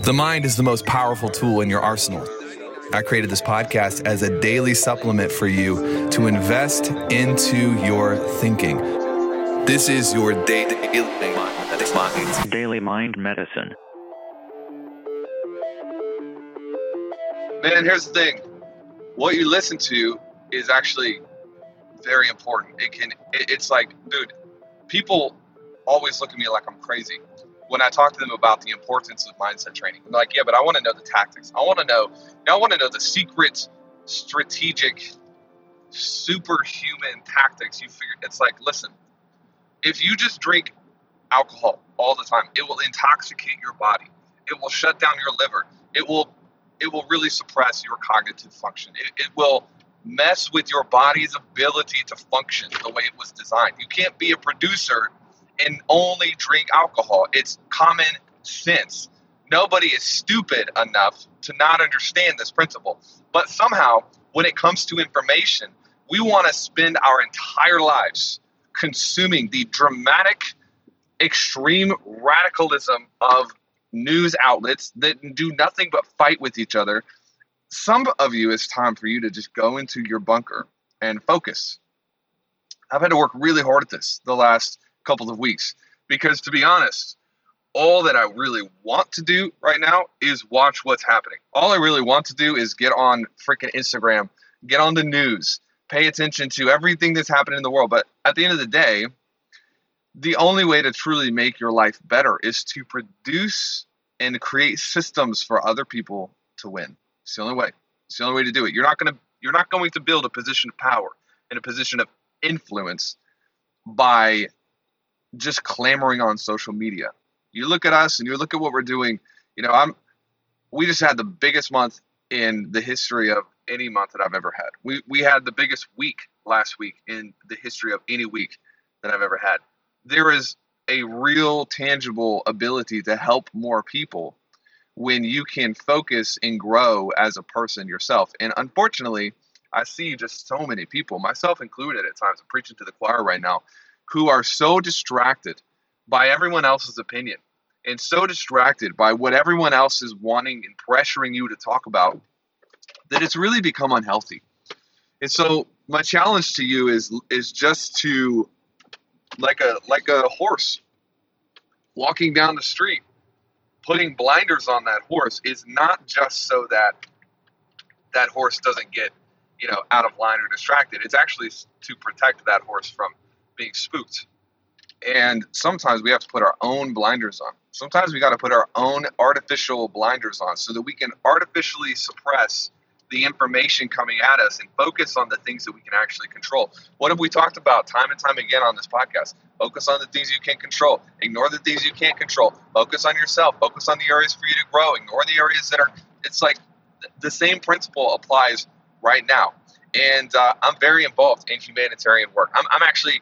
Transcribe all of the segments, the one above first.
The mind is the most powerful tool in your arsenal. I created this podcast as a daily supplement for you to invest into your thinking. This is your daily Daily Mind Medicine. Man, here's the thing. What you listen to is actually very important. It can it, it's like, dude, people always look at me like I'm crazy when I talk to them about the importance of mindset training. I'm like, yeah, but I want to know the tactics. I want to know, I want to know the secret, strategic, superhuman tactics. You figure it's like, listen, if you just drink alcohol all the time, it will intoxicate your body. It will shut down your liver. It will, it will really suppress your cognitive function. It, it will mess with your body's ability to function the way it was designed. You can't be a producer and only drink alcohol. It's common sense. Nobody is stupid enough to not understand this principle. But somehow, when it comes to information, we want to spend our entire lives consuming the dramatic, extreme radicalism of news outlets that do nothing but fight with each other. Some of you, it's time for you to just go into your bunker and focus. I've had to work really hard at this the last couple of weeks. Because to be honest all that i really want to do right now is watch what's happening. All i really want to do is get on freaking instagram get on the news pay attention to everything that's happening in the world. But at the end of the day the only way to truly make your life better is to produce and create systems for other people to win. It's the only way. It's the only way to do it. You're not going to you're not going to build a position of power and a position of influence by just clamoring on social media. You look at us and you look at what we're doing. You know, I'm we just had the biggest month in the history of any month that I've ever had. We we had the biggest week last week in the history of any week that I've ever had. There is a real tangible ability to help more people when you can focus and grow as a person yourself. And unfortunately, I see just so many people, myself included at times, I'm preaching to the choir right now, who are so distracted by everyone else's opinion and so distracted by what everyone else is wanting and pressuring you to talk about that it's really become unhealthy. And so my challenge to you is is just to like a like a horse walking down the street putting blinders on that horse is not just so that that horse doesn't get you know out of line or distracted it's actually to protect that horse from being spooked. And sometimes we have to put our own blinders on. Sometimes we got to put our own artificial blinders on so that we can artificially suppress the information coming at us and focus on the things that we can actually control. What have we talked about time and time again on this podcast? Focus on the things you can control. Ignore the things you can't control. Focus on yourself. Focus on the areas for you to grow. Ignore the areas that are, it's like the same principle applies right now. And uh, I'm very involved in humanitarian work. I'm, I'm actually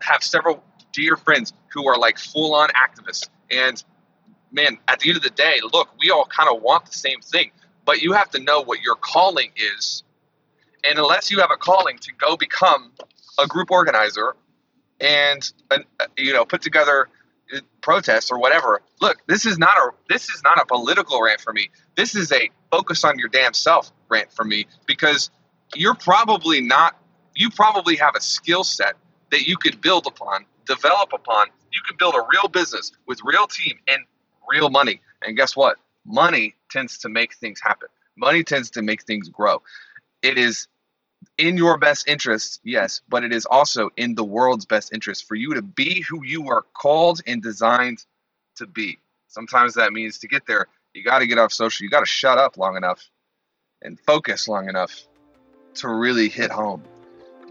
have several dear friends who are like full on activists. And man, at the end of the day, look, we all kind of want the same thing, but you have to know what your calling is. And unless you have a calling to go become a group organizer and uh, you know put together uh, protests or whatever, look, this is not a this is not a political rant for me. This is a focus on your damn self rant for me because you're probably not you probably have a skill set that you could build upon, develop upon. You can build a real business with real team and real money. And guess what? Money tends to make things happen. Money tends to make things grow. It is in your best interest, yes, but it is also in the world's best interest for you to be who you are called and designed to be. Sometimes that means to get there, you got to get off social. You got to shut up long enough and focus long enough to really hit home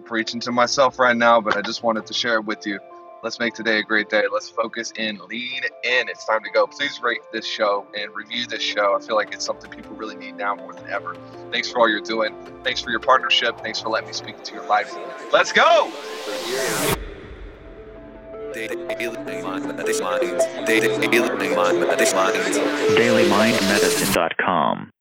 preaching to myself right now, but I just wanted to share it with you. Let's make today a great day. Let's focus in, lean in. It's time to go. Please rate this show and review this show. I feel like it's something people really need now more than ever. Thanks for all you're doing. Thanks for your partnership. Thanks for letting me speak into your life. Let's go. DailyMindMedicine.com